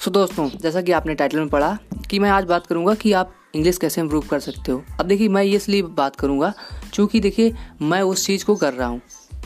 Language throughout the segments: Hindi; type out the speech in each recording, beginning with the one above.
सो दोस्तों, जैसा कि आपने टाइटल में पढ़ा कि मैं आज बात करूँगा कि आप इंग्लिश कैसे इम्प्रूव कर सकते हो। अब देखिए, मैं ये इसलिए बात करूँगा क्योंकि देखिए, मैं उस चीज़ को कर रहा हूँ।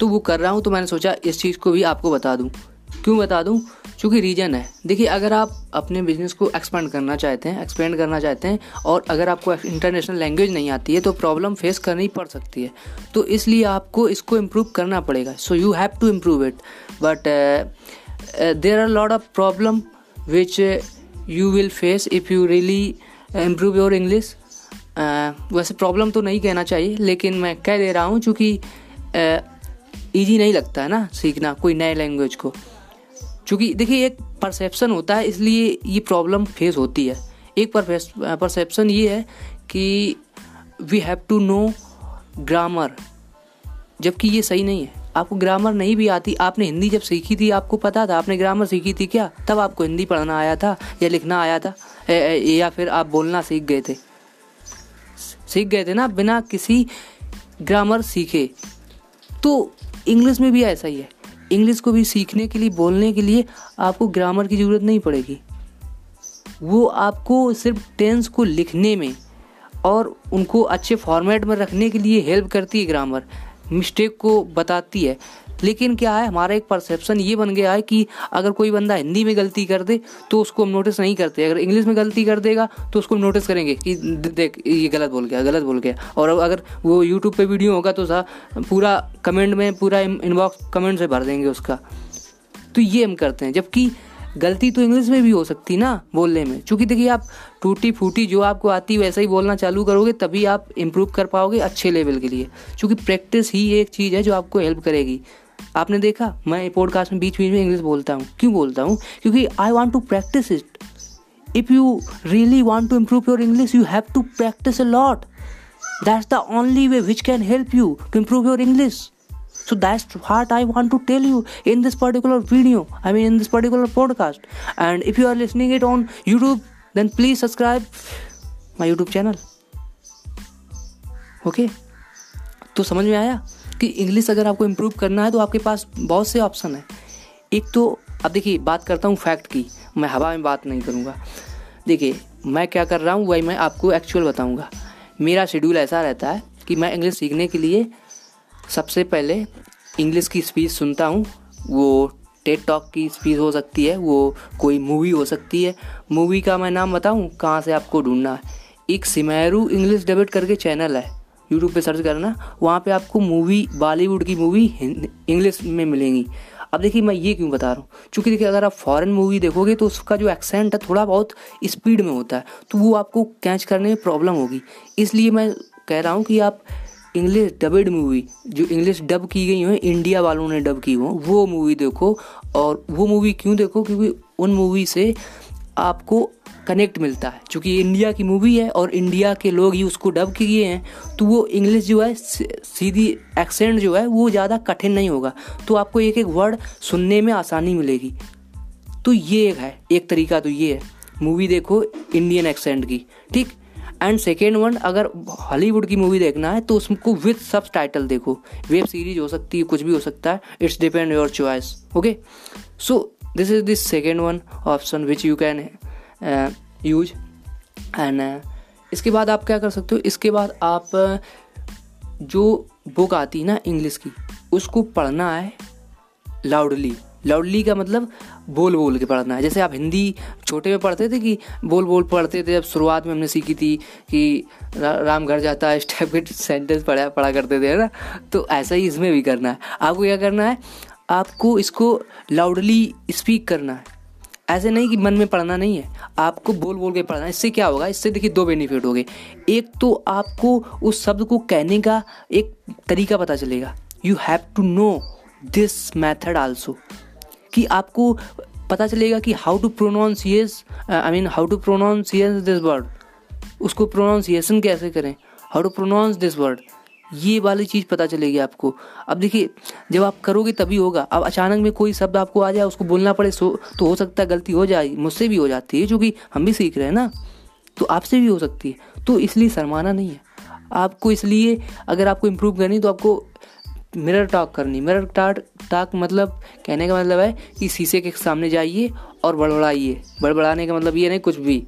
तो वो कर रहा हूँ तो मैंने सोचा इस चीज़ को भी आपको बता दूँ। क्यों बता दूँ? क्योंकि रीजन है। देखिए, अगर आप अपने बिज़नेस को एक्सपेंड करना चाहते हैं एक्सपेंड करना चाहते हैं और अगर आपको इंटरनेशनल लैंग्वेज नहीं आती है तो प्रॉब्लम फेस करनी पड़ सकती है। तो इसलिए आपको इसको इम्प्रूव करना पड़ेगा। So you have to improve it but there are lot of problem which you will face if you really improve your English वैसे प्रॉब्लम तो नहीं कहना चाहिए लेकिन मैं कह दे रहा हूँ चूँकि ईजी uh, नहीं लगता है ना सीखना कोई नए लैंग्वेज को। चूँकि देखिए एक परसेप्शन होता है इसलिए ये प्रॉब्लम फेस होती है। एक परसेप्शन ये है कि we have to know grammar जबकि ये सही नहीं है। आपको ग्रामर नहीं भी आती, आपने हिंदी जब सीखी थी, आपको पता था, आपने ग्रामर सीखी थी क्या? तब आपको हिंदी पढ़ना आया था या लिखना आया था या फिर आप बोलना सीख गए थे। सीख गए थे ना, बिना किसी ग्रामर सीखे। तो इंग्लिश में भी ऐसा ही है। इंग्लिश को भी सीखने के लिए, बोलने के लिए आपको ग्रामर की ज़रूरत नहीं पड़ेगी। वो आपको सिर्फ़ टेंस को लिखने में और उनको अच्छे फॉर्मेट में रखने के लिए हेल्प करती है ग्रामर मिस्टेक को बताती है। लेकिन क्या है, हमारा एक परसेप्शन ये बन गया है कि अगर कोई बंदा हिंदी में गलती कर दे तो उसको हम नोटिस नहीं करते। अगर इंग्लिश में गलती कर देगा तो उसको हम नोटिस करेंगे कि देख, ये गलत बोल गया, गलत बोल गया। और अगर वो यूट्यूब पे वीडियो होगा तो सा, पूरा कमेंट में, पूरा इनबॉक्स कमेंट से भर देंगे उसका। तो ये हम करते हैं। जबकि गलती तो इंग्लिश में भी हो सकती ना बोलने में। क्योंकि देखिए आप टूटी फूटी जो आपको आती है, वैसा ही बोलना चालू करोगे, तभी आप इम्प्रूव कर पाओगे अच्छे लेवल के लिए। क्योंकि प्रैक्टिस ही एक चीज़ है जो आपको हेल्प करेगी। आपने देखा? मैं पॉडकास्ट में बीच बीच में इंग्लिश बोलता हूँ। क्यों बोलता हूँ? क्योंकि I want to practise it if you really want to improve your English you have to practise a lot that's the only way which can help you to improve your English so that's what i want to tell you in this particular video i mean in this particular podcast and if you are listening it on youtube then please subscribe my youtube channel okay okay? तो समझ में आया कि इंग्लिश अगर आपको इम्प्रूव करना है तो आपके पास बहुत से ऑप्शन है एक तो अब देखिए बात करता हूँ फैक्ट की मैं हवा में बात नहीं करूँगा देखिए मैं क्या कर रहा हूँ वही मैं आपको एक्चुअल बताऊँगा मेरा शेड्यूल ऐसा रहता है कि मैं इंग्लिश सीखने के लिए सबसे पहले इंग्लिश की स्पीच सुनता हूँ। वो टेट टॉक की स्पीच हो सकती है, वो कोई मूवी हो सकती है। मूवी का मैं नाम बताऊँ, कहाँ से आपको ढूंढना है? एक सिमेरू इंग्लिश डेबिट करके चैनल है। यूट्यूब पे सर्च करना, वहाँ पे आपको मूवी बॉलीवुड की मूवी इंग्लिश में मिलेंगी। अब देखिए मैं ये क्यों बता रहा हूँ? क्योंकि देखिए अगर आप फॉरेन मूवी देखोगे तो उसका जो एक्सेंट है, थोड़ा बहुत स्पीड में होता है तो वो आपको कैच करने में प्रॉब्लम होगी। इसलिए मैं कह रहा हूँ कि आप इंग्लिश डबेड मूवी जो इंग्लिश डब की गई हो इंडिया वालों ने डब की हो, वो मूवी देखो। और वो मूवी क्यों देखो? क्योंकि उन मूवी से आपको कनेक्ट मिलता है। क्योंकि इंडिया की मूवी है और इंडिया के लोग ही उसको डब किए हैं तो वो इंग्लिश जो है सीधी एक्सेंट जो है, वो ज़्यादा कठिन नहीं होगा। तो आपको एक एक वर्ड सुनने में आसानी मिलेगी। तो ये एक है, एक तरीका तो ये है। मूवी देखो इंडियन एक्सेंट की, ठीक? एंड सेकेंड वन अगर हॉलीवुड की मूवी देखना है तो उसको विथ सब टाइटल देखो। वेब सीरीज़ हो सकती है कुछ भी हो सकता है। It's depend your choice okay so this is this second one option which you can use and इसके बाद आप क्या कर सकते हो? इसके बाद आप uh, जो बुक आती है ना इंग्लिश की उसको पढ़ना है लाउडली लाउडली का मतलब बोल बोल के पढ़ना है। जैसे आप हिंदी छोटे में पढ़ते थे कि बोल बोल पढ़ते थे जब शुरुआत में हमने सीखी थी कि रा, राम घर जाता है इस टाइप के सेंटेंस पढ़ा पढ़ा करते थे ना? तो ऐसा ही इसमें भी करना है। आपको क्या करना है? आपको इसको लाउडली स्पीक करना है। ऐसे नहीं कि मन में पढ़ना नहीं है। आपको बोल बोल के पढ़ना है। इससे क्या होगा? इससे देखिए दो बेनिफिट हो गए एक तो आपको उस शब्द को कहने का एक तरीका पता चलेगा। You have to know this method also कि आपको पता चलेगा कि how to pronunciate I mean how to pronunciate this word उसको प्रोनाउंसिएशन कैसे करें? How to pronounce this word ये वाली चीज़ पता चलेगी आपको। अब देखिए, जब आप करोगे तभी होगा। अब अचानक में कोई शब्द आपको आ जाए, उसको बोलना पड़े, सो तो हो सकता है गलती हो जाए, मुझसे भी हो जाती है, जो कि हम भी सीख रहे हैं ना। तो आपसे भी हो सकती है। तो इसलिए शर्माना नहीं है। आपको इसलिए अगर आपको इम्प्रूव करनी तो आपको मिरर टॉक करनी। मिरर टॉक टॉक मतलब कहने का मतलब है कि शीशे के सामने जाइए और बड़बड़ाइए। बड़बड़ाने का मतलब ये नहीं कुछ भी।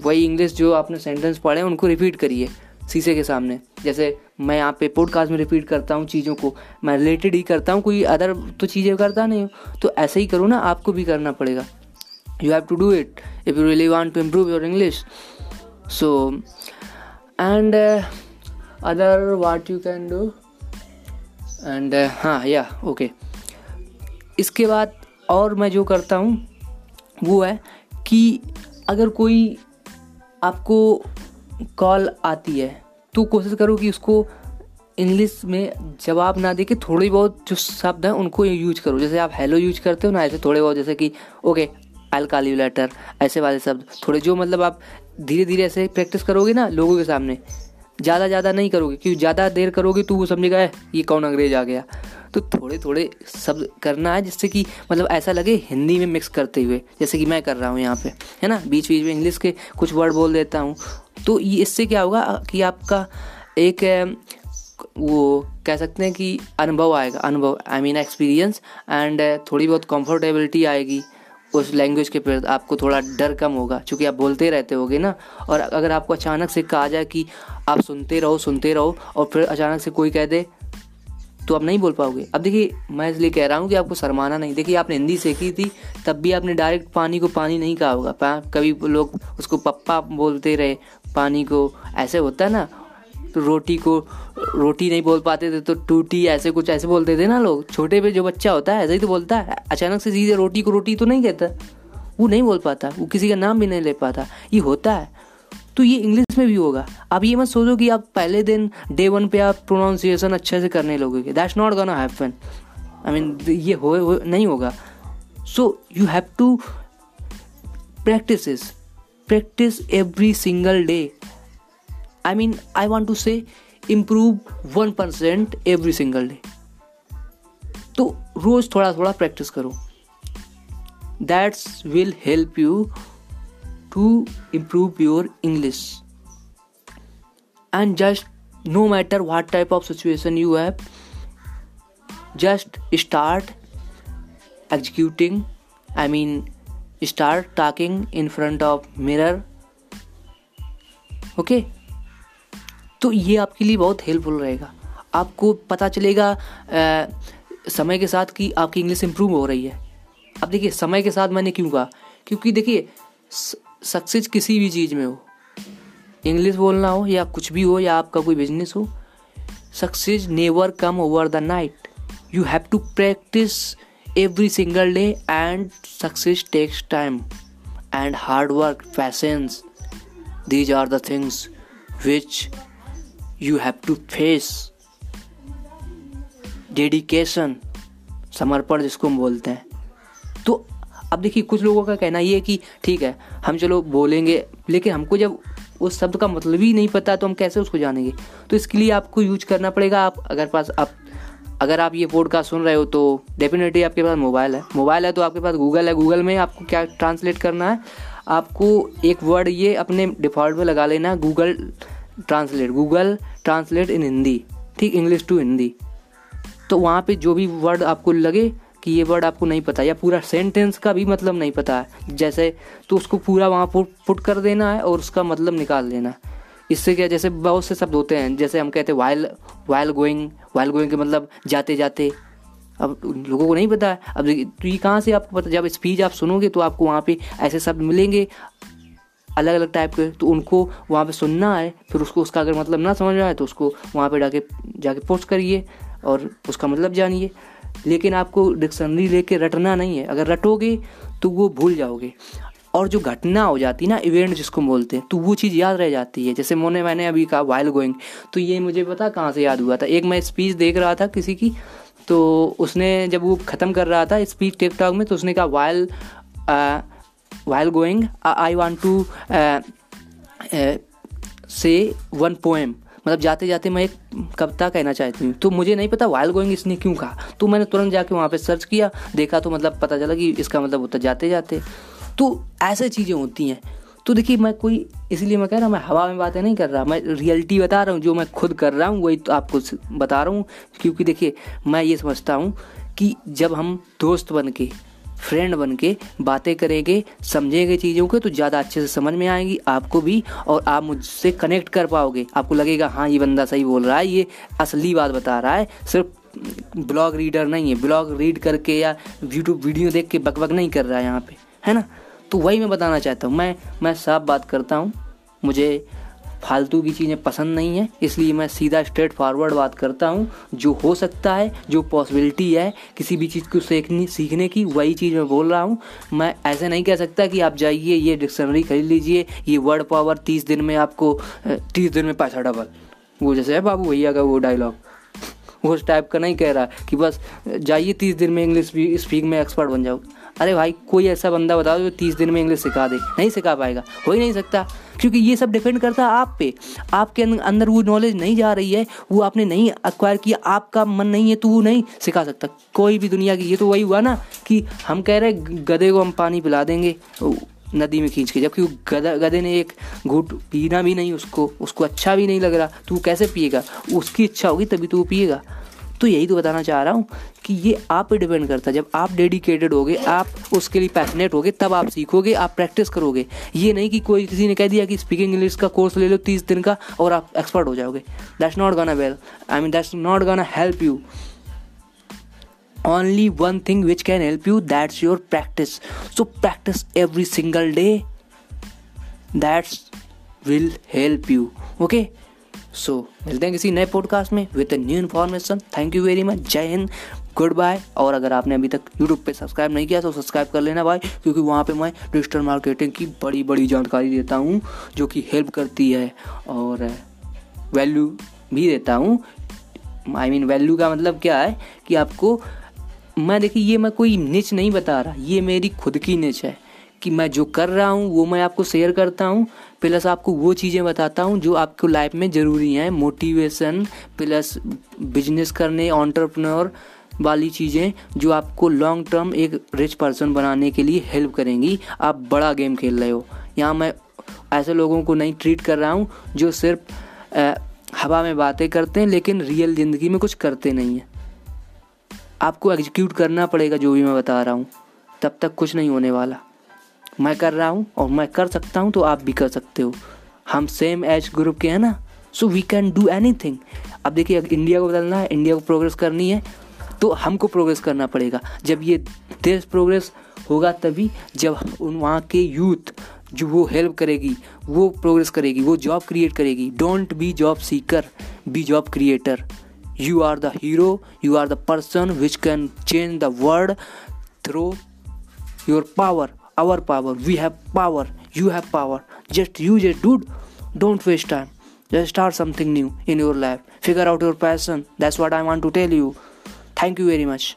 वही इंग्लिश जो आपने सेंटेंस पढ़े उनको रिपीट करिए शीशे के सामने। जैसे मैं यहाँ पे पॉडकास्ट में रिपीट करता हूँ चीज़ों को। मैं रिलेटेड ही करता हूँ, कोई अदर तो चीज़ें करता नहीं हूँ। तो ऐसे ही करो ना, आपको भी करना पड़ेगा। You have to do it if you really want to improve your English so and other what you can do and हाँ या ओके इसके बाद और मैं जो करता हूँ, वो है कि अगर कोई आपको कॉल आती है तो कोशिश करो कि उसको इंग्लिश में जवाब ना दे के थोड़ी बहुत जो शब्द हैं, उनको यूज़ करो। जैसे आप हेलो यूज़ करते हो ना, ऐसे थोड़े बहुत जैसे कि okay I call you later ऐसे वाले शब्द। थोड़े जो मतलब आप धीरे धीरे ऐसे प्रैक्टिस करोगे ना, लोगों के सामने ज़्यादा ज़्यादा नहीं करोगे क्योंकि ज़्यादा देर करोगे तो वो समझेगा ये कौन अंग्रेज़ आ गया? तो थोड़े थोड़े शब्द करना है, जिससे कि मतलब ऐसा लगे हिंदी में मिक्स करते हुए, जैसे कि मैं कर रहा हूँ यहाँ पे, है ना? बीच बीच में इंग्लिश के कुछ वर्ड बोल देता हूँ। तो ये इससे क्या होगा कि आपका एक वो कह सकते हैं कि अनुभव आएगा, अनुभव आई मीन एक्सपीरियंस एंड थोड़ी बहुत कंफर्टेबिलिटी आएगी उस लैंग्वेज के प्रति, आपको थोड़ा डर कम होगा, क्योंकि आप बोलते रहते होगे ना? और अगर आपको अचानक से कहा जाए कि आप सुनते रहो सुनते रहो और फिर अचानक से कोई कह दे तो आप नहीं बोल पाओगे। अब देखिए, मैं इसलिए कह रहा हूँ कि आपको शर्माना नहीं। देखिए, आपने हिंदी सीखी थी, तब भी आपने डायरेक्ट पानी को पानी नहीं कहा होगा। कभी लोग उसको पप्पा बोलते रहे, पानी को, ऐसे होता है ना तो रोटी को, रोटी नहीं बोल पाते थे तो टूटी, ऐसे कुछ, ऐसे बोलते थे ना लोग। छोटे पे जो बच्चा होता है, ऐसे ही तो बोलता है। अचानक से सीधे रोटी को रोटी तो नहीं कहता। वो नहीं बोल पाता, वो किसी का नाम भी नहीं ले पाता। ये होता है। तो ये इंग्लिश में भी होगा। आप ये मत सोचो कि आप पहले दिन डे वन पे आप प्रोनाउंसिएशन अच्छे से करने लगोगे। That's not gonna happen I mean ये हो, हो नहीं होगा। So you have to practise practise every single day I mean I want to say improve one percent every single day तो रोज थोड़ा थोड़ा प्रैक्टिस करो। That's will help you to improve your English and just no matter what type of situation you have just start executing i mean start talking in front of mirror. Okay okay? तो ये आपके लिए बहुत हेल्पफुल रहेगा। आपको पता चलेगा आ, समय के साथ कि आपकी इंग्लिश इंप्रूव हो रही है। अब देखिए समय के साथ मैंने क्यों कहा? क्योंकि देखिए सक्सेस किसी भी चीज़ में हो। इंग्लिश बोलना हो या कुछ भी हो या आपका कोई बिज़नेस हो success never come over the night you have to practise every single day and success takes time and hard work patience these are the things which you have to face dedication समर्पण जिसको हम बोलते हैं। अब देखिए, कुछ लोगों का कहना ये है कि ठीक है, हम चलो बोलेंगे, लेकिन हमको जब उस शब्द का मतलब ही नहीं पता तो हम कैसे उसको जानेंगे? तो इसके लिए आपको यूज़ करना पड़ेगा। आप अगर पास, आप, अगर आप ये पॉडकास्ट सुन रहे हो तो डेफिनेटली आपके पास मोबाइल है। मोबाइल है तो आपके पास गूगल है। गूगल में आपको क्या ट्रांसलेट करना है? आपको एक वर्ड ये अपने डिफ़ॉल्ट में लगा लेना Google Translate Google Translate in Hindi ठीक इंग्लिश टू हिंदी तो वहाँ पे जो भी वर्ड आपको लगे कि ये वर्ड आपको नहीं पता, या पूरा सेंटेंस का भी मतलब नहीं पता है। जैसे तो उसको पूरा वहाँ पुट पुट कर देना है और उसका मतलब निकाल देना इससे क्या, जैसे बहुत से शब्द होते हैं, जैसे हम कहते हैं while while going while going के मतलब जाते जाते। अब लोगों को नहीं पता है। अब तो ये कहाँ से आपको पता, जब स्पीच आप सुनोगे तो आपको वहाँ पे ऐसे शब्द मिलेंगे अलग अलग टाइप के तो उनको वहाँ पे सुनना है, फिर उसको उसका अगर मतलब ना समझ में आए तो उसको वहाँ पे जाके जाके पोस्ट करिए और उसका मतलब जानिए। लेकिन आपको डिक्शनरी लेके रटना नहीं है। अगर रटोगे तो वो भूल जाओगे। और जो घटना हो जाती है ना इवेंट जिसको बोलते हैं तो वो चीज़ याद रह जाती है। जैसे मोने, मैंने अभी कहा वाइल गोइंग तो ये मुझे पता कहाँ से याद हुआ था। एक मैं स्पीच देख रहा था किसी की तो उसने जब वो ख़त्म कर रहा था स्पीच टिकटॉक में तो उसने कहा while while going I want to say one poem मतलब जाते जाते मैं एक कविता कहना चाहती हूँ। तो मुझे नहीं पता वाइल गोइंग इसने क्यों कहा। तो मैंने तुरंत जाके वहाँ पर सर्च किया, देखा तो मतलब पता चला कि इसका मतलब होता जाते जाते। तो ऐसे चीज़ें होती हैं। तो देखिए मैं कोई, इसलिए मैं कह रहा हूँ, मैं हवा में बातें नहीं कर रहा। मैं रियलिटी बता रहा हूँ, जो मैं खुद कर रहा हूँ, वही तो आपको बता रहा हूँ। क्योंकि देखिए, मैं ये समझता हूँ कि जब हम दोस्त बन के फ्रेंड बन के बातें करेंगे, समझेंगे चीज़ों को तो ज़्यादा अच्छे से समझ में आएँगी आपको भी और आप मुझसे कनेक्ट कर पाओगे। आपको लगेगा हाँ ये बंदा सही बोल रहा है, ये असली बात बता रहा है। सिर्फ़ ब्लॉग रीडर नहीं है ब्लॉग रीड करके या यूट्यूब वीडियो देख के बकबक नहीं कर रहा है यहाँ पे, है ना? तो वही मैं बताना चाहता हूँ। मैं मैं साफ़ बात करता हूँ। मुझे फालतू की चीज़ें पसंद नहीं है, इसलिए मैं सीधा स्ट्रेट फॉरवर्ड बात करता हूँ, जो हो सकता है, जो पॉसिबिलिटी है, किसी भी चीज़ को सीखनी, सीखने की, वही चीज़ मैं बोल रहा हूँ। मैं ऐसे नहीं कह सकता कि आप जाइए, ये डिक्शनरी खरीद लीजिए, ये वर्ड पावर तीस दिन में आपको तीस दिन में पैसा डबल वो जैसे है बाबू भैया का वो डायलॉग वो उस टाइप का नहीं कह रहा कि बस, जाइए तीस दिन में इंग्लिश स्पीक में एक्सपर्ट बन जाओ। अरे भाई, कोई ऐसा बंदा बताओ जो तीस दिन में इंग्लिश सिखा दे। नहीं सिखा पाएगा। हो ही नहीं सकता। क्योंकि ये सब डिपेंड करता है आप पे। आपके अंदर वो नॉलेज नहीं जा रही है, वो आपने नहीं अक्वायर किया, आपका मन नहीं है तो वो नहीं सिखा सकता। कोई भी दुनिया की, ये तो वही हुआ ना कि हम कह रहे गधे को हम पानी पिला देंगे नदी में खींच के। जबकि वो गधा, गधे ने एक घूट पीना भी नहीं, उसको उसको अच्छा भी नहीं लग रहा। तो वो कैसे पिएगा? उसकी इच्छा होगी तभी तो वो पिएगा। तो यही तो बताना चाह रहा हूँ कि ये आप पे डिपेंड करता है। जब आप डेडिकेटेड होगे, आप उसके लिए पैशनेट होगे, तब आप सीखोगे, आप प्रैक्टिस करोगे। ये नहीं कि कोई किसी ने कह दिया कि स्पीकिंग इंग्लिश का कोर्स ले लो तीस दिन का और आप एक्सपर्ट हो जाओगे। That's not gonna well I mean that's not gonna help you only one thing which can help you, that's your practice. So practice every single day. That's will help you. Okay? So मिलते हैं किसी नए पॉडकास्ट में with new information thank you very much जय हिंद गुड बाय और अगर आपने अभी तक यूट्यूब पे सब्सक्राइब नहीं किया तो सब्सक्राइब कर लेना भाई, क्योंकि वहाँ पे मैं डिजिटल मार्केटिंग की बड़ी बड़ी जानकारी देता हूँ, जो कि हेल्प करती है और वैल्यू भी देता हूँ. आई मीन वैल्यू का मतलब क्या है कि आपको, मैं देखिए, ये मैं कोई निच नहीं बता रहा. ये मेरी खुद की निच है कि मैं जो कर रहा हूँ, वो मैं आपको शेयर करता हूँ प्लस आपको वो चीज़ें बताता हूँ जो आपको लाइफ में ज़रूरी हैं। मोटिवेशन प्लस बिज़नेस करने ऑन्टरप्रनोर वाली चीज़ें जो आपको लॉन्ग टर्म एक रिच पर्सन बनाने के लिए हेल्प करेंगी। आप बड़ा गेम खेल रहे हो। यहाँ मैं ऐसे लोगों को नहीं ट्रीट कर रहा हूँ जो सिर्फ़ आ, हवा में बातें करते हैं लेकिन रियल ज़िंदगी में कुछ करते नहीं हैं। आपको एग्जीक्यूट करना पड़ेगा जो भी मैं बता रहा हूँ। तब तक कुछ नहीं होने वाला। मैं कर रहा हूँ और मैं कर सकता हूँ तो आप भी कर सकते हो। हम सेम एज ग्रुप के हैं ना so we can do anything अब देखिए इंडिया को बदलना है इंडिया को प्रोग्रेस करनी है तो हमको प्रोग्रेस करना पड़ेगा। जब ये देश प्रोग्रेस होगा तभी जब उन वहाँ के यूथ जो वो हेल्प करेगी, वो प्रोग्रेस करेगी, वो जॉब क्रिएट करेगी। Don't be job seeker be job creator you are the hero you are the person which can change the world through your power our power. We have power. You have power. Just use it dude don't waste time. Just start something new in your life. Figure out your passion. That's what i want to tell you. Thank you very much